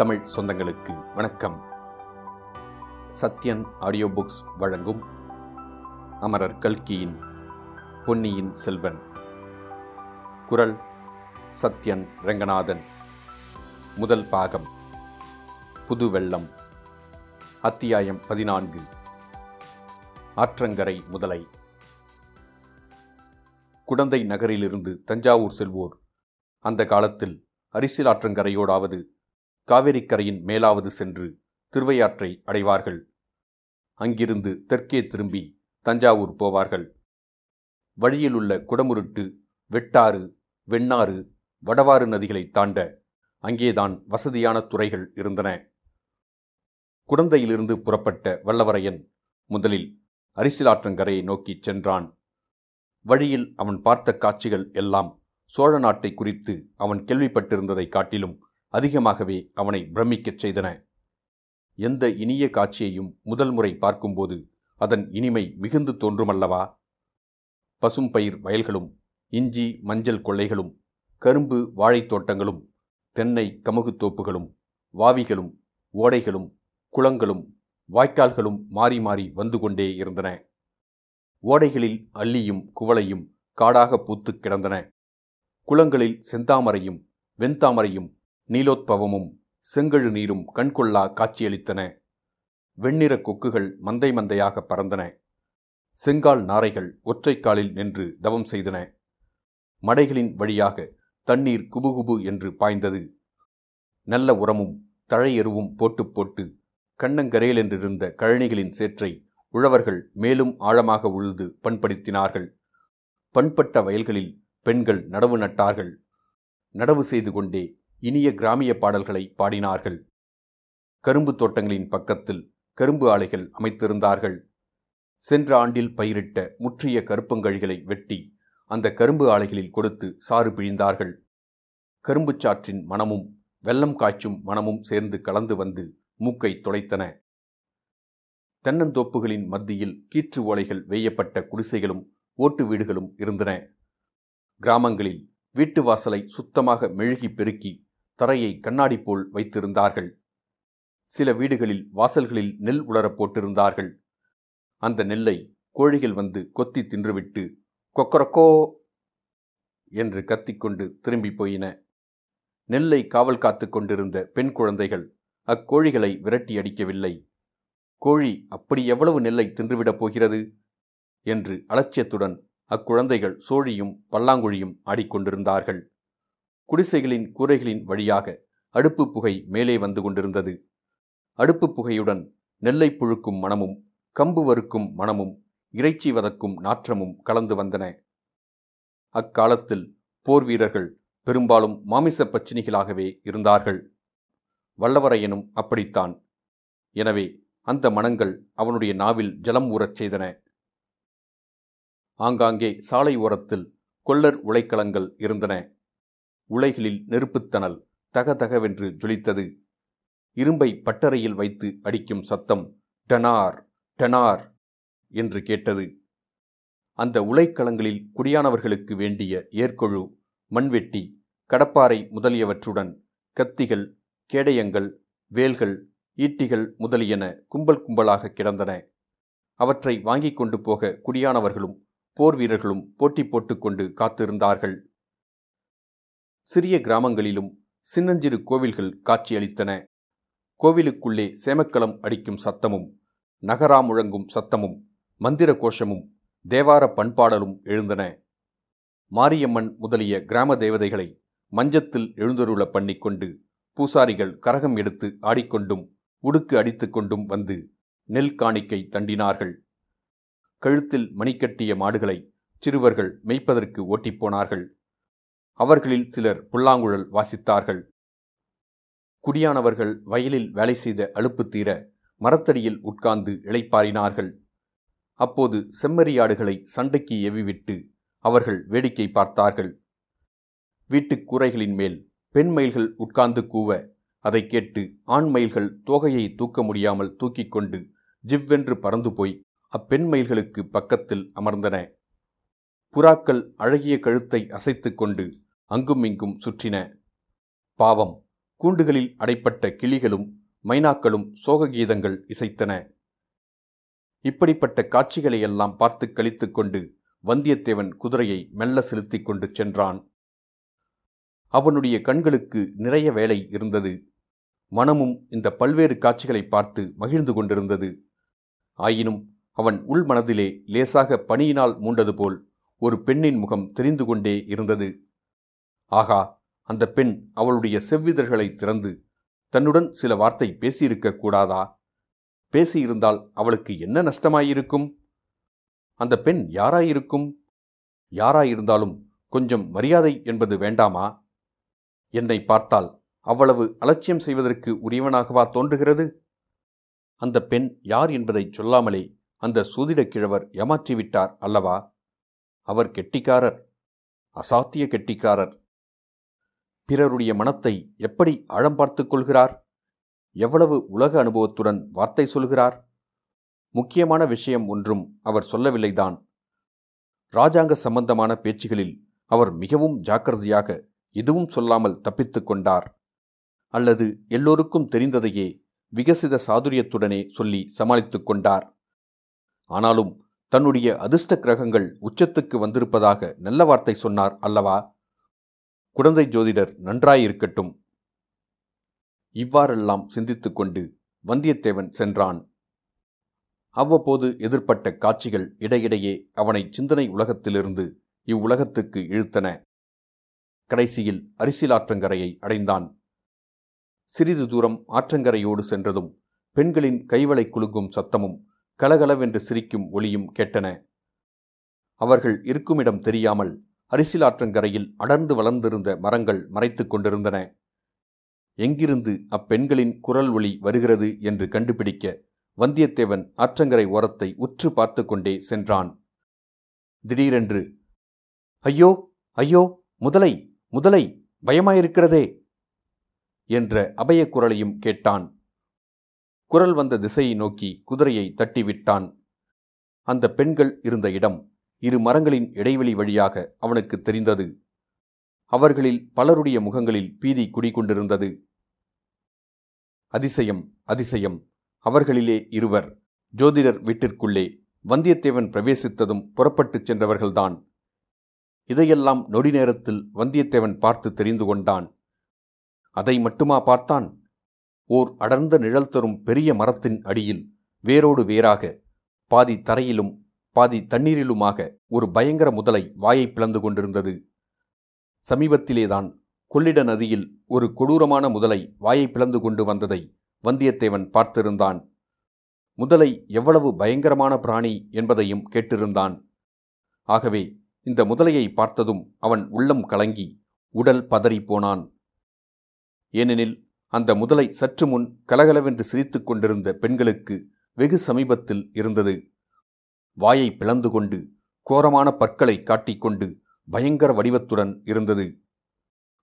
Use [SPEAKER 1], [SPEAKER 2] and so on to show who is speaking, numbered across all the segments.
[SPEAKER 1] தமிழ் சொந்தங்களுக்கு வணக்கம். Sathyan audio books வழங்கும் அமரர் கல்கியின் பொன்னியின் செல்வன். குரல் சத்யன் ரங்கநாதன். முதல் பாகம் புது வெள்ளம் அத்தியாயம் பதினான்கு. ஆற்றங்கரை முதலை. குடந்தை நகரிலிருந்து தஞ்சாவூர் செல்வோர். அந்த காலத்தில் அரிசிலாற்றங்கரையோடாவது காவிரிக்கரையின் மேலாவது சென்று திருவையாற்றை அடைவார்கள். அங்கிருந்து தெற்கே திரும்பி தஞ்சாவூர் போவார்கள். வழியிலுள்ள குடமுருட்டு வெட்டாறு வெண்ணாறு வடவாறு நதிகளை தாண்ட அங்கேதான் வசதியான துறைகள் இருந்தன. குடந்தையிலிருந்து புறப்பட்ட வல்லவரையன் முதலில் அரிசிலாற்றங்கரையை நோக்கிச் சென்றான். வழியில் அவன் பார்த்த காட்சிகள் எல்லாம் சோழ நாட்டை குறித்து அவன் கேள்விப்பட்டிருந்ததைக் காட்டிலும் அதிகமாகவே அவனை பிரமிக்கச் செய்தன. எந்த இனிய காட்சியையும் முதல் முறை பார்க்கும்போது அதன் இனிமை மிகுந்து தோன்றுமல்லவா? பசும்பயிர் வயல்களும் இஞ்சி மஞ்சள் கொள்ளைகளும் கரும்பு வாழைத் தோட்டங்களும் தென்னை கமுகுத் தோப்புகளும் வாவிகளும் ஓடைகளும் குளங்களும் வாய்க்கால்களும் மாறி மாறி வந்து கொண்டே இருந்தன. ஓடைகளில் அள்ளியும் குவளையும் காடாக பூத்துக் கிடந்தன. குளங்களில் செந்தாமரையும் வெண்தாமரையும் நீலோத்பவமும் செங்கழு நீரும் கண்கொள்ளா காட்சியளித்தன. வெண்ணிற கொக்குகள் மந்தை மந்தையாக பறந்தன. செங்கால் நாரைகள் ஒற்றைக்காலில் நின்று தவம் செய்தன. மடைகளின் வழியாக தண்ணீர் குபுகுபு என்று பாய்ந்தது. நல்ல உரமும் தழையெருவும் போட்டு போட்டு கண்ணங்கரையிலென்றிருந்த கழனிகளின் சேற்றை உழவர்கள் மேலும் ஆழமாக உழுது பண்படுத்தினார்கள். பண்பட்ட வயல்களில் பெண்கள் நடவு நட்டார்கள். நடவு செய்து கொண்டே இனிய கிராமிய பாடல்களை பாடினார்கள். கரும்பு தோட்டங்களின் பக்கத்தில் கரும்பு ஆலைகள் அமைத்திருந்தார்கள். சென்ற ஆண்டில் பயிரிட்ட முற்றிய கருப்பங்கழிகளை வெட்டி அந்த கரும்பு ஆலைகளில் கொடுத்து சாறு பிழிந்தார்கள். கரும்புச் சாற்றின் மனமும் வெள்ளம் காய்ச்சும் மனமும் சேர்ந்து கலந்து வந்து மூக்கை துளைத்தன தென்னந்தோப்புகளின் மத்தியில் கீற்று ஓலைகள் வேயப்பட்ட குடிசைகளும் ஓட்டு வீடுகளும் இருந்தன. கிராமங்களில் வீட்டு வாசலை சுத்தமாக மெழுகி பெருக்கி தரையை கண்ணாடி போல் வைத்திருந்தார்கள். சில வீடுகளில் வாசல்களில் நெல் உலரப் போட்டிருந்தார்கள். அந்த நெல்லை கோழிகள் வந்து கொத்தி தின்றுவிட்டு கொக்கரக்கோ என்று கத்திக்கொண்டு திரும்பி போயின. நெல்லை காவல் காத்து கொண்டிருந்த பெண் குழந்தைகள் அக்கோழிகளை விரட்டி அடிக்கவில்லை. கோழி அப்படி எவ்வளவு நெல்லை தின்றுவிடப் போகிறது? என்று அலட்சியத்துடன் அக்குழந்தைகள் சோழியும் பல்லாங்குழியும் ஆடிக்கொண்டிருந்தார்கள். குடிசைகளின் கூரைகளின் வழியாக அடுப்பு புகை மேலே வந்து கொண்டிருந்தது. அடுப்பு புகையுடன் நெல்லை புழுக்கும் மணமும் கம்பு வறுக்கும் மணமும் இறைச்சி வதக்கும் நாற்றமும் கலந்து வந்தன. அக்காலத்தில் போர் வீரர்கள் பெரும்பாலும் மாமிச பச்சினிகளாகவே இருந்தார்கள். வல்லவரையனும் அப்படித்தான். எனவே அந்த மனங்கள் அவனுடைய நாவில் ஜலம் ஊறச் செய்தன. ஆங்காங்கே சாலை ஓரத்தில் கொல்லர் உலைக்களங்கள் இருந்தன. உலைகளில் நெருப்புத்தணல் தகதகவென்று ஜொலித்தது. இரும்பை பட்டறையில் வைத்து அடிக்கும் சத்தம் டனார் டனார் என்று கேட்டது. அந்த உலைக்களங்களில் குடியானவர்களுக்கு வேண்டிய ஏற்கொழு மண்வெட்டி கடப்பாறை முதலியவற்றுடன் கத்திகள் கேடயங்கள் வேல்கள் ஈட்டிகள் முதலியன கும்பல் கும்பலாக கிடந்தன. அவற்றை வாங்கிக் கொண்டு போக குடியானவர்களும் போர் வீரர்களும் போட்டி போட்டுக்கொண்டு காத்திருந்தார்கள். சிறிய கிராமங்களிலும் சின்னஞ்சிறு கோவில்கள் காட்சியளித்தன. கோவிலுக்குள்ளே சேமக்களம் அடிக்கும் சத்தமும் நகரா முழங்கும் சத்தமும் மந்திர கோஷமும் தேவார பண்பாடலும் எழுந்தன. மாரியம்மன் முதலிய கிராம தேவதைகளை மஞ்சத்தில் எழுந்தருள பண்ணிக்கொண்டு பூசாரிகள் கரகம் எடுத்து ஆடிக்கொண்டும் உடுக்கு அடித்துக்கொண்டும் வந்து நெல் காணிக்கை தண்டினார்கள். கழுத்தில் மணிக்கட்டிய மாடுகளை சிறுவர்கள் மெய்ப்பதற்கு ஓட்டிப்போனார்கள் அவர்களில் சிலர் புல்லாங்குழல் வாசித்தார்கள். குடியானவர்கள் வயலில் வேலை செய்த அழுப்பு தீர மரத்தடியில் உட்கார்ந்து இளைப்பாறினார்கள். அப்போது செம்மறியாடுகளை சண்டைக்கு எவிவிட்டு அவர்கள் வேடிக்கை பார்த்தார்கள். வீட்டுக் கூரைகளின் மேல் பெண் மயில்கள் உட்கார்ந்து கூவ அதை கேட்டு ஆண் மயில்கள் தோகையை தூக்க முடியாமல் தூக்கிக் கொண்டு ஜிவ்வென்று பறந்து போய் அப்பெண் மயில்களுக்கு பக்கத்தில் அமர்ந்தன. புறாக்கள் அழகிய கழுத்தை அசைத்துக்கொண்டு அங்குமிங்கும் சுற்றின பாவம். கூண்டுகளில் அடைப்பட்ட கிளிகளும் மைனாக்களும் சோககீதங்கள் இசைத்தன. இப்படிப்பட்ட காட்சிகளையெல்லாம் பார்த்து கழித்து கொண்டு வந்தியத்தேவன் குதிரையை மெல்ல செலுத்திக் கொண்டு சென்றான். அவனுடைய கண்களுக்கு நிறைய வேலை இருந்தது. மனமும் இந்த பல்வேறு காட்சிகளை பார்த்து மகிழ்ந்து கொண்டிருந்தது. ஆயினும் அவன் உள்மனதிலே லேசாக பனியினால் மூண்டது போல் ஒரு பெண்ணின் முகம் தெரிந்து கொண்டே இருந்தது. ஆகா அந்த பெண் அவளுடைய செவ்விதழ்களை திறந்து தன்னுடன் சில வார்த்தை பேசியிருக்க கூடாதா? பேசியிருந்தால் அவளுக்கு என்ன நஷ்டமாயிருக்கும்? அந்த பெண் யாராயிருக்கும்? யாராயிருந்தாலும் கொஞ்சம் மரியாதை என்பது வேண்டாமா? என்னை பார்த்தால் அவ்வளவு அலட்சியம் செய்வதற்கு உரியவனாகவா தோன்றுகிறது? அந்த பெண் யார் என்பதை சொல்லாமலே அந்த சூதிடக் கிழவர் ஏமாற்றிவிட்டார் அல்லவா? அவர் கெட்டிக்காரர் அசாத்திய கெட்டிக்காரர். பிறருடைய மனத்தை எப்படி ஆழம் பார்த்து கொள்கிறார்? எவ்வளவு உலக அனுபவத்துடன் வார்த்தை சொல்கிறார்? முக்கியமான விஷயம் ஒன்றும் அவர் சொல்லவில்லைதான். ராஜாங்க சம்பந்தமான பேச்சுகளில் அவர் மிகவும் ஜாக்கிரதையாக எதுவும் சொல்லாமல் தப்பித்து கொண்டார். அல்லது எல்லோருக்கும் தெரிந்ததையே விகசித சாதுரியத்துடனே சொல்லி சமாளித்துக் கொண்டார். ஆனாலும் தன்னுடைய அதிர்ஷ்ட கிரகங்கள் உச்சத்துக்கு வந்திருப்பதாக நல்ல வார்த்தை சொன்னார் அல்லவா? குழந்தை ஜோதிடர் நன்றாயிருக்கட்டும். இவ்வாறெல்லாம் சிந்தித்து கொண்டு வந்தியத்தேவன் சென்றான். அவ்வப்போது எதிர்ப்பட்ட காட்சிகள் இடையிடையே அவனை சிந்தனை உலகத்திலிருந்து இவ்வுலகத்துக்கு இழுத்தன. கடைசியில் அரிசிலாற்றங்கரையை அடைந்தான். சிறிது தூரம் ஆற்றங்கரையோடு சென்றதும் பெண்களின் கைவளை குலுங்கும் சத்தமும் கலகலவென்று சிரிக்கும் ஒளியும் கேட்டன. அவர்கள் இருக்குமிடம் தெரியாமல் அரிசிலாற்றங்கரையில் அடர்ந்து வளர்ந்திருந்த மரங்கள் மறைத்துக் கொண்டிருந்தன. எங்கிருந்து அப்பெண்களின் குரல் ஒளி வருகிறது என்று கண்டுபிடிக்க வந்தியத்தேவன் ஆற்றங்கரை ஓரத்தை உற்று பார்த்து கொண்டே சென்றான். திடீரென்று ஐயோ ஐயோ முதலை முதலை பயமாயிருக்கிறதே! என்ற அபயக் குரலையும் கேட்டான். குரல் வந்த திசையை நோக்கி குதிரையை தட்டிவிட்டான். அந்த பெண்கள் இருந்த இடம் இரு மரங்களின் இடைவெளி வழியாக அவனுக்கு தெரிந்தது. அவர்களில் பலருடைய முகங்களில் பீதி குடிகொண்டிருந்தது. அதிசயம் அதிசயம் அவர்களிலே இருவர். ஜோதிடர் வீட்டிற்குள்ளே வந்தியத்தேவன் பிரவேசித்ததும் புறப்பட்டுச் சென்றவர்கள்தான். இதையெல்லாம் நொடி நேரத்தில் வந்தியத்தேவன் பார்த்து தெரிந்து கொண்டான். அதை மட்டுமா பார்த்தான்? ஓர் அடர்ந்த நிழல் தரும் பெரிய மரத்தின் அடியில் வேரோடு வேறாக பாதி தரையிலும் பாதி தண்ணீரிலுமாக ஒரு பயங்கர முதலை வாயை பிளந்து கொண்டிருந்தது. சமீபத்திலேதான் கொள்ளிட நதியில் ஒரு கொடூரமான முதலை வாயை பிளந்து கொண்டு வந்ததை வந்தியத்தேவன் பார்த்திருந்தான். முதலை எவ்வளவு பயங்கரமான பிராணி என்பதையும் கேட்டிருந்தான். ஆகவே இந்த முதலையை பார்த்ததும் அவன் உள்ளம் கலங்கி உடல் பதறிப்போனான் ஏனெனில் அந்த முதலை சற்று முன் கலகலவென்று சிரித்துக் கொண்டிருந்த பெண்களுக்கு வெகு சமீபத்தில் இருந்தது. வாயை பிளந்து கொண்டு கோரமான பற்களை காட்டிக்கொண்டு பயங்கர வடிவத்துடன் இருந்தது.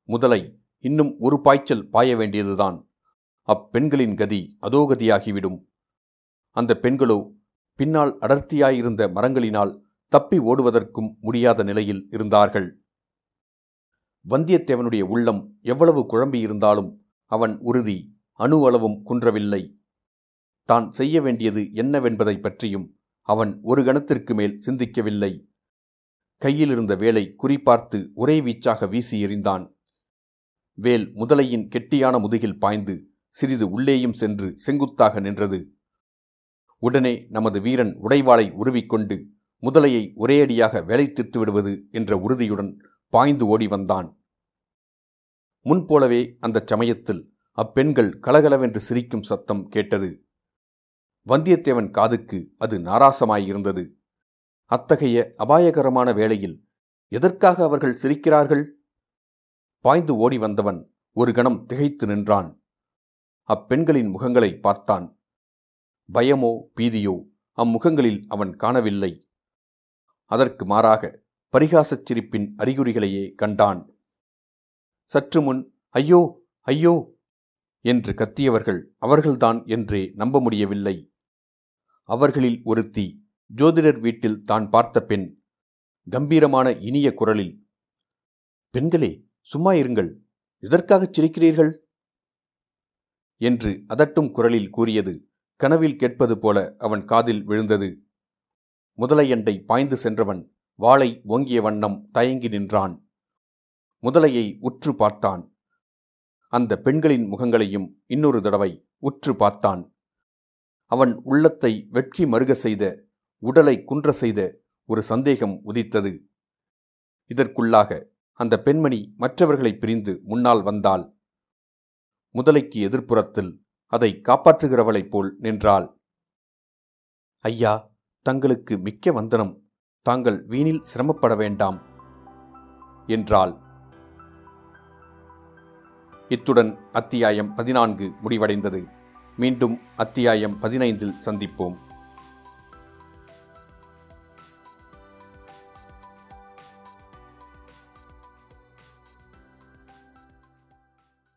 [SPEAKER 1] முதலை இன்னும் ஒரு பாய்ச்சல் பாய வேண்டியதுதான். அப்பெண்களின் கதி அதோகதியாகிவிடும். அந்த பெண்களோ பின்னால் அடர்த்தியாயிருந்த மரங்களினால் தப்பி ஓடுவதற்கும் முடியாத நிலையில் இருந்தார்கள். வந்தியத்தேவனுடைய உள்ளம் எவ்வளவு குழம்பியிருந்தாலும் அவன் உறுதி அணு அளவும் குன்றவில்லை. தான் செய்ய வேண்டியது என்னவென்பதை பற்றியும் அவன் ஒரு கணத்திற்கு மேல் சிந்திக்கவில்லை. கையிலிருந்த வேலை குறிப்பார்த்து ஒரே வீச்சாக வீசி எறிந்தான். வேல் முதலையின் கெட்டியான முதுகில் பாய்ந்து சிறிது உள்ளேயும் சென்று செங்குத்தாக நின்றது. உடனே நமது வீரன் உடைவாளை உருவிக்கொண்டு முதலையை ஒரேயடியாக வேலை திட்டு விடுவது என்ற உறுதியுடன் பாய்ந்து ஓடி வந்தான். முன்போலவே அந்தச் சமயத்தில் அப்பெண்கள் கலகலவென்று சிரிக்கும் சத்தம் கேட்டது. வந்தியத்தேவன் காதுக்கு அது நாராசமாயிருந்தது. அத்தகைய அபாயகரமான வேளையில் எதற்காக அவர்கள் சிரிக்கிறார்கள்? பாய்ந்து ஓடி வந்தவன் ஒரு கணம் திகைத்து நின்றான். அப்பெண்களின் முகங்களை பார்த்தான். பயமோ பீதியோ அம்முகங்களில் அவன் காணவில்லை. அதற்கு மாறாக பரிகாசச் சிரிப்பின் அறிகுறிகளையே கண்டான். சற்று முன் ஐயோ ஐயோ என்று கத்தியவர்கள் அவர்கள்தான் என்றே நம்ப முடியவில்லை. அவர்களில் ஒருத்தி ஜோதிடர் வீட்டில் தான் பார்த்த பெண் கம்பீரமான இனிய குரலில் பெண்களே சும்மா இருங்கள். எதற்காகச் சிரிக்கிறீர்கள்? என்று அதட்டும் குரலில் கூறியது கனவில் கேட்பது போல அவன் காதில் விழுந்தது. முதலையண்டை பாய்ந்து சென்றவன் வாளை ஓங்கிய வண்ணம் தயங்கி நின்றான். முதலையை உற்று பார்த்தான். அந்த பெண்களின் முகங்களையும் இன்னொரு தடவை உற்று பார்த்தான். அவன் உள்ளத்தை வெட்கி மறுக செய்த உடலை குன்ற செய்த ஒரு சந்தேகம் உதித்தது. இதற்குள்ளாக அந்த பெண்மணி மற்றவர்களை பிரிந்து முன்னால் வந்தாள். முதலைக்கு எதிர்ப்புறத்தில் அதை காப்பாற்றுகிறவளைப் போல் நின்றாள். ஐயா தங்களுக்கு மிக்க வந்தனம். தாங்கள் வீணில் சிரமப்பட வேண்டாம் என்றாள். இத்துடன் அத்தியாயம் பதினான்கு முடிவடைந்தது. மீண்டும் அத்தியாயம் பதினைந்தில் சந்திப்போம்.